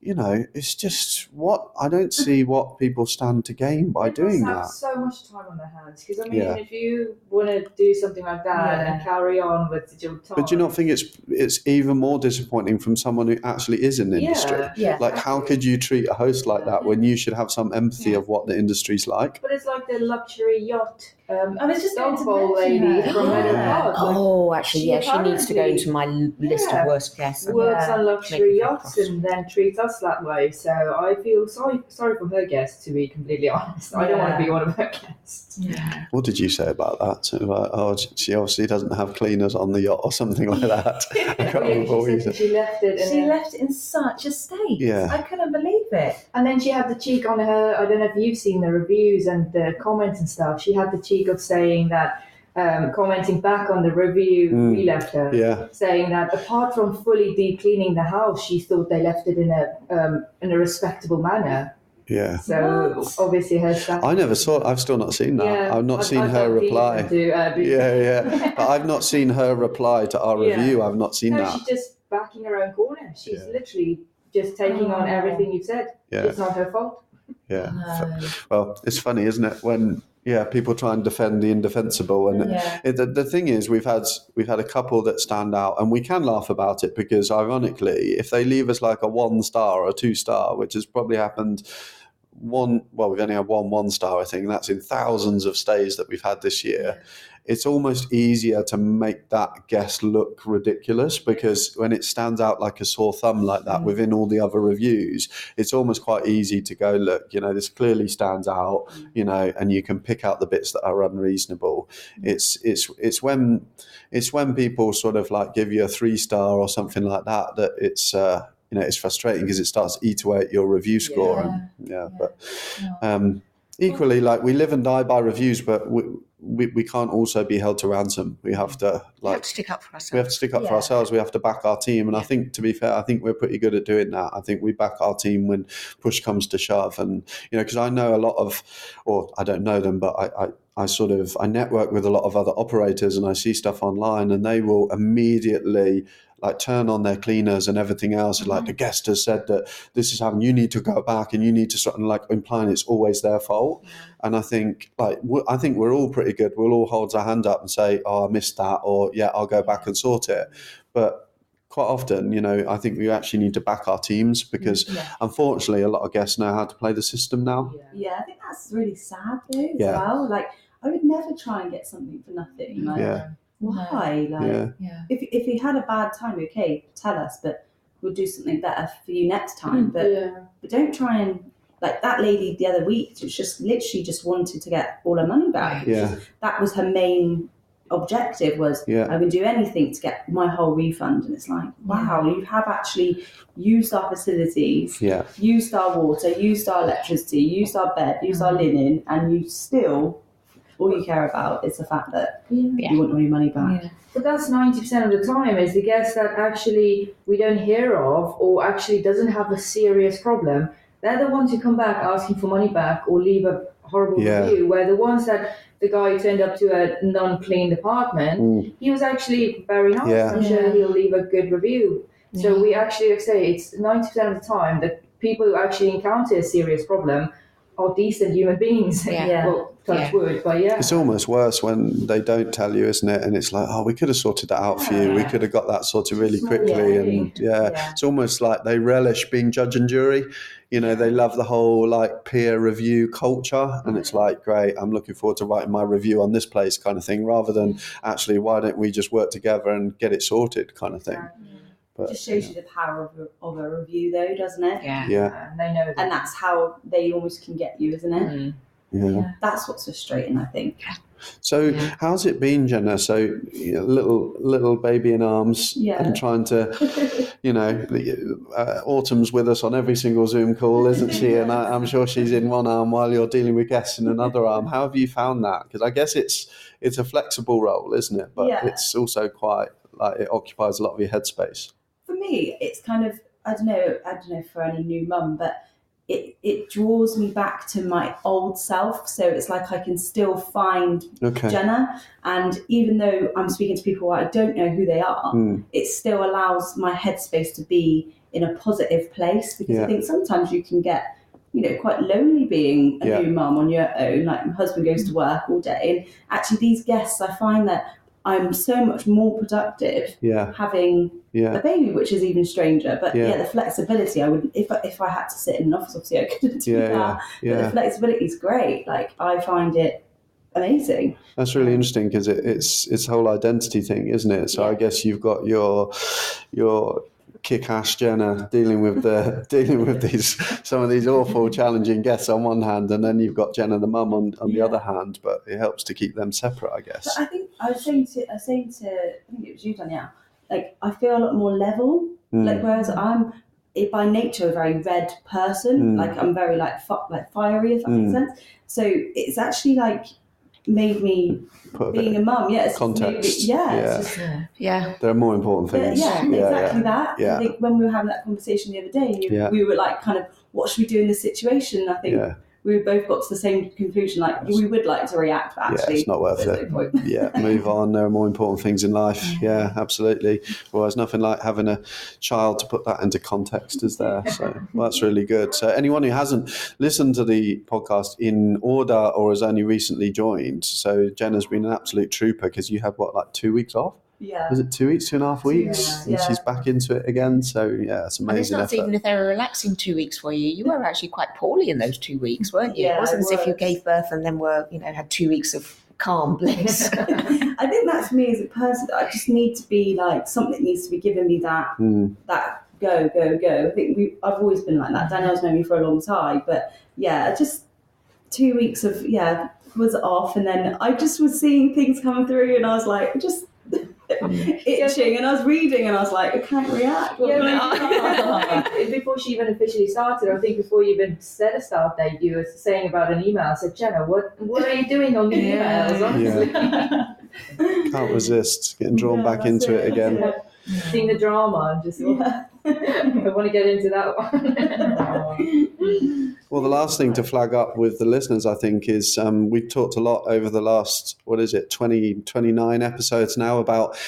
You know, it's just what I don't see [laughs] what people stand to gain by They doing that. so much time on their hands because I mean, Yeah. if you want to do something like that and carry on with your time, But do you not think it's it's even more disappointing from someone who actually is in the industry? Yeah. Yeah. Like, how could you treat a host like that when you should have some empathy of what the industry's like? But it's like the luxury yacht. Um, I was just going to Stoneball mention lady her. from Meadow Yeah. Park. Like, Oh, actually, She yeah, she needs to go into my list Yeah. of worst guests. works Yeah. on luxury yachts and then treats us that way. So I feel sorry sorry for her guests to be completely [laughs] honest. I don't want to be one of her guests. Yeah. What did you say about that? So, like, oh, she obviously doesn't have cleaners on the yacht or something like that. [laughs] [laughs] I can't remember she, you said said. she left it She then, left it in such a state. Yeah. I couldn't believe it. and then she had the cheek on her I don't know if you've seen the reviews and the comments and stuff. She had the cheek of saying that um, commenting back on the review Mm. we left her. Yeah, saying that apart from fully deep cleaning the house, she thought they left it in a um, in a respectable manner. yeah. So What? obviously her staff. I never saw. I've still not seen that. Yeah, I've not I- seen I her reply. To, uh, be- Yeah, yeah. [laughs] But I've not seen her reply to our Yeah. review. I've not seen no, that. she's just backing her own corner. She's Yeah. literally just taking on Oh. everything you've said. Yeah, It's not her fault. yeah. No. Well, it's funny, isn't it? When yeah, people try and defend the indefensible, and Yeah. it, the, the thing is, we've had we've had a couple that stand out, and we can laugh about it because, ironically, if they leave us like a one star or a two star, which has probably happened one well we've only had one one star i think and that's in thousands of stays that we've had this year. It's almost easier to make that guest look ridiculous because when it stands out like a sore thumb like that Mm. within all the other reviews it's almost quite easy to go look you know this clearly stands out you know and you can pick out the bits that are unreasonable. It's it's it's when it's when people sort of like give you a three star or something like that that it's uh you know it's frustrating because it starts to eat away at your review score and yeah, but um, equally, like we live and die by reviews, but we, we, we can't also be held to ransom. We have to We have like to stick up for ourselves. we have to stick up for ourselves. We have to back our team, and I think to be fair, I think we're pretty good at doing that. I think we back our team when push comes to shove, and you know, because I know a lot of, or I don't know them, but I. I I sort of I network with a lot of other operators and I see stuff online and they will immediately like turn on their cleaners and everything else. Like the mm-hmm. guest has said that this is happening. You need to go back and you need to sort of like implying it's always their fault. And I think like I think we're all pretty good. We'll all hold our hand up and say, "Oh, I missed that," or "Yeah, I'll go back and sort it." But quite often, you know, I think we actually need to back our teams because mm, Yeah. unfortunately, a lot of guests know how to play the system now. Yeah, I think that's really sad though as Yeah. well. Like I would never try and get something for nothing. Like Yeah. Why? Like Yeah, yeah. if if we had a bad time, okay, tell us, but we'll do something better for you next time. Mm, but yeah. but don't try and like that lady the other week was just literally just wanted to get all her money back. Yeah. just- that was her main objective was yeah, I would do anything to get my whole refund. And it's like, wow, you have actually used our facilities, yeah, used our water, used our electricity, used our bed, used our mm-hmm. linen, and you still all you care about is the fact that Yeah. you want all your money back. Yeah. But that's ninety percent of the time is the guest that actually we don't hear of or actually doesn't have a serious problem. They're the ones who come back asking for money back or leave a horrible Yeah. review. Where the ones that the guy turned up to a non-clean apartment, Mm. he was actually very nice. Yeah. I'm sure he'll leave a good review. So Yeah. we actually like I say it's ninety percent of the time that people who actually encounter a serious problem are decent human beings. Yeah. well, touch Yeah. wood, but yeah. It's almost worse when they don't tell you, isn't it? And it's like, oh, we could have sorted that out for you. We could have got that sorted really quickly. thing. And yeah, Yeah. it's almost like they relish being judge and jury. You know, they love the whole like peer review culture, and it's mm-hmm. like, great, I'm looking forward to writing my review on this place, kind of thing, rather than mm-hmm. actually, why don't we just work together and get it sorted, kind of thing. It But just shows you the power of a, of a review, though, doesn't it? Yeah. yeah, And they know that. And that's how they almost can get you, isn't it? Mm. yeah. That's what's frustrating, I think. So, Yeah. how's it been, Jenna? So, you know, little little baby in arms, Yeah. and trying to, [laughs] you know, the- uh, Autumn's with us on every single Zoom call, isn't she? And I, I'm sure she's in one arm while you're dealing with guests in another arm. How have you found that? Because I guess it's it's a flexible role, isn't it? But Yeah. it's also quite like it occupies a lot of your headspace. It's kind of I don't know, I don't know for any new mum, but it it draws me back to my old self. So it's like I can still find Okay. Jenna, and even though I'm speaking to people I don't know who they are, Mm, it still allows my headspace to be in a positive place because Yeah. I think sometimes you can get you know quite lonely being a Yeah. new mum on your own like my husband goes to work all day and actually these guests I find that I'm so much more productive yeah, having yeah, a baby which is even stranger but Yeah. yeah, the flexibility I would if if I had to sit in an office obviously I [laughs] couldn't do that yeah, but the flexibility is great. Like I find it amazing. That's really interesting because it, it's it's a whole identity thing, isn't it? So I guess you've got your your kick-ass Jenna dealing with the [laughs] dealing with these some of these awful challenging guests on one hand, and then you've got Jenna the mum on, on the other hand. But it helps to keep them separate, I guess. But I think I was saying to I was saying to I think it was you Danielle like I feel a lot more level Mm. Like whereas I'm it, by nature a very red person. Mm. Like I'm very like fi- like fiery if that Mm. makes sense. So it's actually like made me Put a being bit, a mum. Yeah, it's just made yeah, yeah. It's just, Yeah. there are more important things. yeah, yeah, exactly yeah. that. Yeah. I think when we were having that conversation the other day, you, Yeah. we were like kind of what should we do in this situation? I think Yeah, we both got to the same conclusion. Like we would like to react, but yeah, it's not worth it. no [laughs] yeah, move on. There are more important things in life. Yeah, absolutely. Well, there's nothing like having a child to put that into context, is there? So well, that's really good. So anyone who hasn't listened to the podcast in order or has only recently joined, so Jenna's been an absolute trooper because you had what like two weeks off. Yeah. Was it two weeks, two and a half weeks? weeks, and she's back into it again. So yeah, it's And it's amazing not effort. even if they were relaxing two weeks for you. You were actually quite poorly in those two weeks, weren't you? Yeah, it wasn't I as if you gave birth and then were, you know, had two weeks of calm bliss. [laughs] I think that's me as a person. I just need to be like something needs to be giving me that Mm, that go go go. I think we I've always been like that. Danielle's known me for a long time, but yeah, just two weeks of yeah was off, and then I just was seeing things coming through, and I was like just Mm. [laughs] itching, and I was reading, and I was like I can't react. What Yeah, do I [laughs] before she even officially started, I think before you even set a start date, you were saying about an email. I said, Jenna, what what are you doing on the Yeah. emails? Honestly, [laughs] can't resist getting drawn Yeah, back into it, again. that's seeing the drama and just Yeah. I want to get into that one. Well, the last thing to flag up with the listeners, I think, is um, we've talked a lot over the last, what is it, 20, 29 episodes now about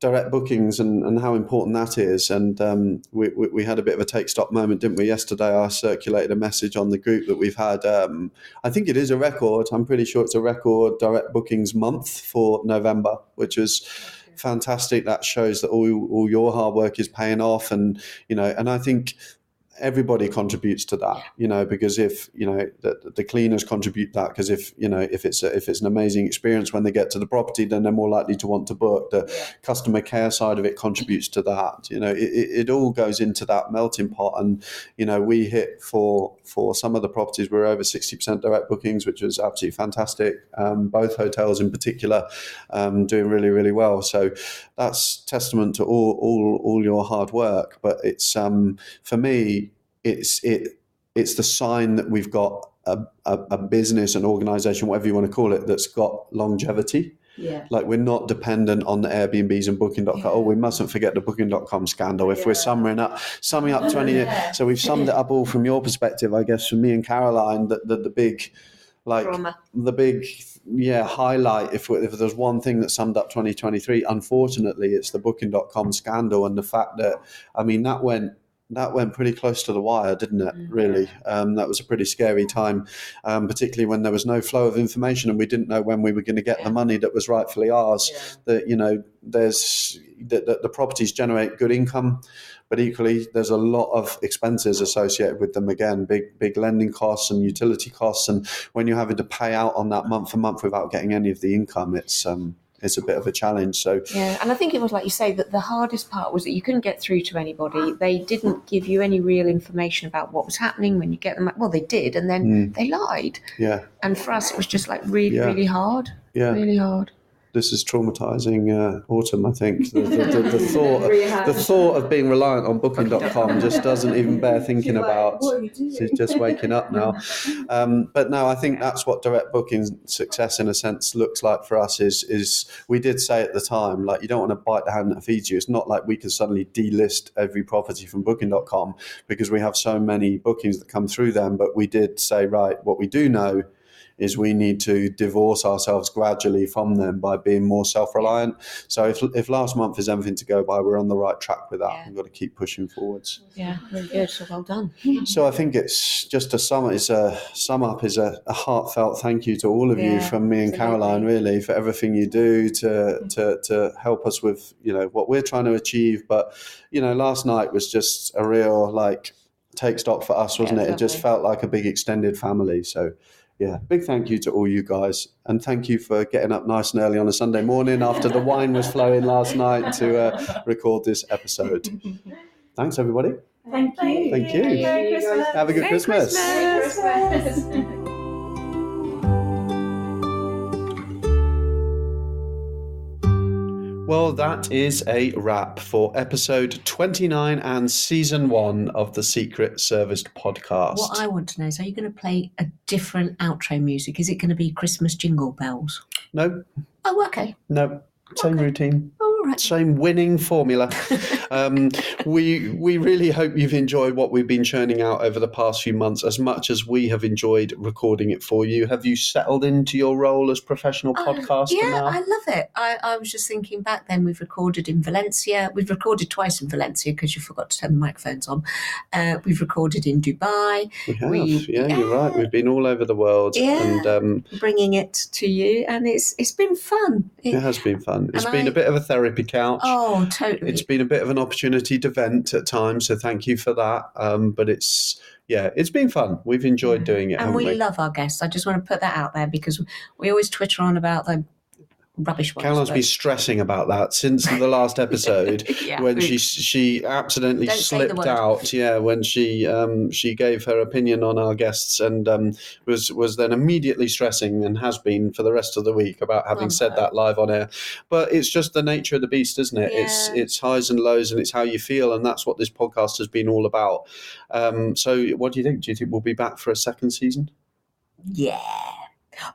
direct bookings and, and how important that is. And um, we, we, we had a bit of a take stock moment, didn't we? Yesterday, I circulated a message on the group that we've had, um, I think it is a record. I'm pretty sure it's a record direct bookings month for November, which is fantastic. That shows that all, all your hard work is paying off. And, you know, and I think everybody contributes to that you know because if you know the, the cleaners contribute that because if you know if it's a, if it's an amazing experience when they get to the property then they're more likely to want to book. The customer care side of it contributes to that you know it, it, it all goes into that melting pot. And you know we hit for for some of the properties we're over 60% direct bookings which was absolutely fantastic. Um, both hotels in particular um, doing really really well. So that's testament to all all, all your hard work but it's um, for me it's it it's the sign that we've got a, a, a business an organization whatever you want to call it that's got longevity Yeah. like we're not dependent on the airbnbs and booking.com oh we mustn't forget the booking.com scandal if we're summing up summing up 20 Yeah. so we've summed it up all from your perspective i guess from me and caroline that the, the big like Trauma. the big yeah highlight if, if there's one thing that summed up 2023 unfortunately it's the booking.com scandal and the fact that i mean that went that went pretty close to the wire, didn't it? Mm. Really, um, that was a pretty scary time, um, particularly when there was no flow of information and we didn't know when we were going to get Yeah. the money that was rightfully ours. That you know, there's that the, the properties generate good income, but equally there's a lot of expenses associated with them. Again, big big lending costs and utility costs, and when you're having to pay out on that month for month without getting any of the income, it's um, it's a bit of a challenge. So Yeah, and I think it was like you say that the hardest part was that you couldn't get through to anybody. They didn't give you any real information about what was happening when you get them. Well, they did, and then they lied. yeah, And for us, it was just like really, Yeah. really hard. yeah. Really hard. This is traumatizing uh, autumn. I think the, the, the, the [laughs] thought hand. the thought of being reliant on Booking.com just doesn't even bear [laughs] thinking like, about. She's just waking up now. [laughs] Um, but no, I think that's what direct booking success, in a sense, looks like for us. Is is we did say at the time, like you don't want to bite the hand that feeds you. It's not like we can suddenly delist every property from Booking.com because we have so many bookings that come through them. But we did say, right, what we do know is we need to divorce ourselves gradually from them by being more self-reliant. So if, if last month is anything to go by, we're on the right track with that. Yeah. We've got to keep pushing forwards. Yeah, really good. So well done. So I think it's just to sum it's a sum up is a, a heartfelt thank you to all of you from me and. Caroline really for everything you do to to to help us with you know what we're trying to achieve. But you know, last night was just a real like take stock for us, wasn't Yeah, it? It just felt like a big extended family. So yeah, big thank you to all you guys, and thank you for getting up nice and early on a Sunday morning after the wine was flowing last night to uh, record this episode. Thanks, everybody. Thank you. Thank you. Merry Christmas. Have a good Merry Christmas. Christmas. Well, that is a wrap for episode 29 and season one of the Secret Serviced podcast. What I want to know is, are you going to play a different outro music? Is it going to be Christmas jingle bells? no, Oh, okay. no, same Okay. routine. All right. Same winning formula. [laughs] um, we we really hope you've enjoyed what we've been churning out over the past few months as much as we have enjoyed recording it for you. Have you settled into your role as professional Uh, podcaster yeah, now? I love it. I, I was just thinking back then, we've recorded in Valencia. We've recorded twice in Valencia because you forgot to turn the microphones on. Uh, we've recorded in Dubai, we have. we- yeah, you're right. We've been all over the world, Yeah. and um, bringing it to you, and it's it's been fun. It- it has been fun. It's And been I- a bit of a therapy couch. oh, totally. it's been a bit of an opportunity to vent at times, so thank you for that. Um, but it's yeah, it's been fun. We've enjoyed doing it, and we, we? love our guests. I just want to put that out there because we always Twitter on about the rubbish ones. Caroline's but- been stressing about that since the last [laughs] episode Yeah, when we- she she accidentally Don't slipped out. Yeah, when she um, she gave her opinion on our guests and um, was was then immediately stressing and has been for the rest of the week about having Oh, said no. that live on air. But it's just the nature of the beast, isn't it? It's it's highs and lows and it's how you feel, and that's what this podcast has been all about. Um, so, what do you think? Do you think we'll be back for a second season? Yeah.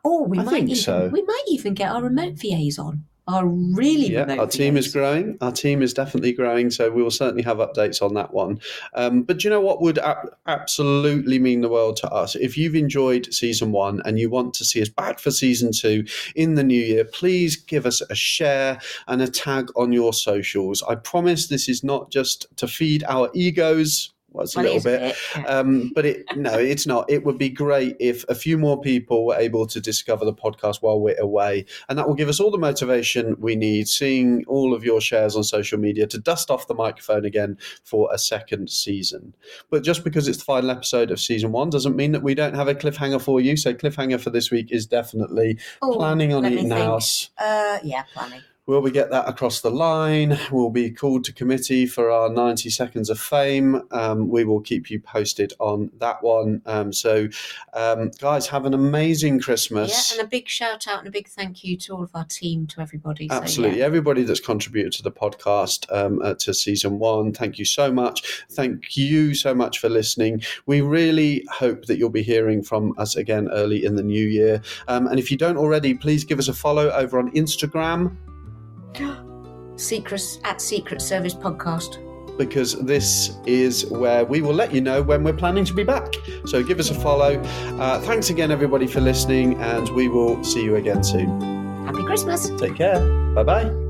Oh, we I might even so. we might even get our remote VAs on. Our really Yeah, remote our team is growing. Our team is definitely growing, so we will certainly have updates on that one. Um, but do you know what would ab- absolutely mean the world to us? If you've enjoyed season one and you want to see us back for season two in the new year, please give us a share and a tag on your socials. I promise this is not just to feed our egos. Well, a little bit. yeah. Um, but it no, it's not. It would be great if a few more people were able to discover the podcast while we're away, and that will give us all the motivation we need. Seeing all of your shares on social media to dust off the microphone again for a second season. But just because it's the final episode of season one doesn't mean that we don't have a cliffhanger for you. So cliffhanger for this week is definitely Oh, planning on Eton House. Uh, yeah, planning. Will we get that across the line? We'll be called to committee for our 90 seconds of fame. Um, we will keep you posted on that one. Um, so, um, guys, have an amazing Christmas. Yeah, and a big shout out and a big thank you to all of our team, to everybody. So, Absolutely. yeah. Everybody that's contributed to the podcast, um, uh, to season one, thank you so much. Thank you so much for listening. We really hope that you'll be hearing from us again early in the new year. Um, and if you don't already, please give us a follow over on Instagram. Secrets at Secret Serviced Podcast. because this is where we will let you know when we're planning to be back. So give us a follow. Uh, thanks again, everybody, for listening, and we will see you again soon. Happy Christmas. Take care. Bye bye.